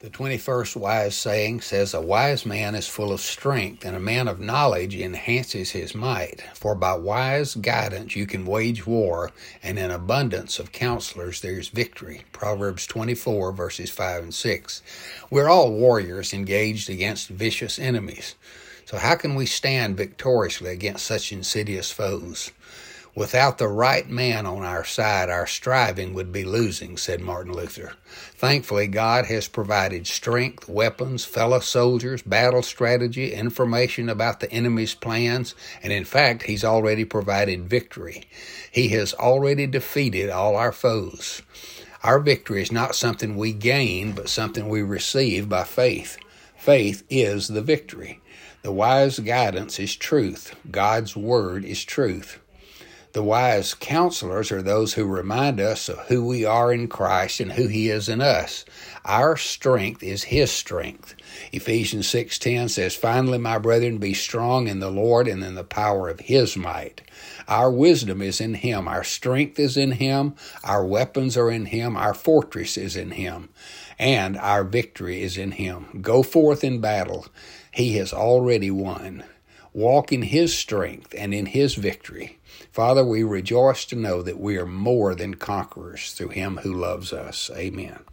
The 21st wise saying says, A wise man is full of strength, and a man of knowledge enhances his might. For by wise guidance you can wage war, and in abundance of counselors there is victory. Proverbs 24, verses 5 and 6. We're all warriors engaged against vicious enemies. So, how can we stand victoriously against such insidious foes? Without the right man on our side, our striving would be losing, said Martin Luther. Thankfully, God has provided strength, weapons, fellow soldiers, battle strategy, information about the enemy's plans, and in fact, He's already provided victory. He has already defeated all our foes. Our victory is not something we gain, but something we receive by faith. Faith is the victory. The wise guidance is truth. God's word is truth. The wise counselors are those who remind us of who we are in Christ and who he is in us. Our strength is his strength. Ephesians 6:10 says, "Finally, my brethren, be strong in the Lord and in the power of his might." Our wisdom is in him, our strength is in him, our weapons are in him, our fortress is in him, and our victory is in him. Go forth in battle. He has already won walk in His strength and in His victory. Father, we rejoice to know that we are more than conquerors through Him who loves us. Amen.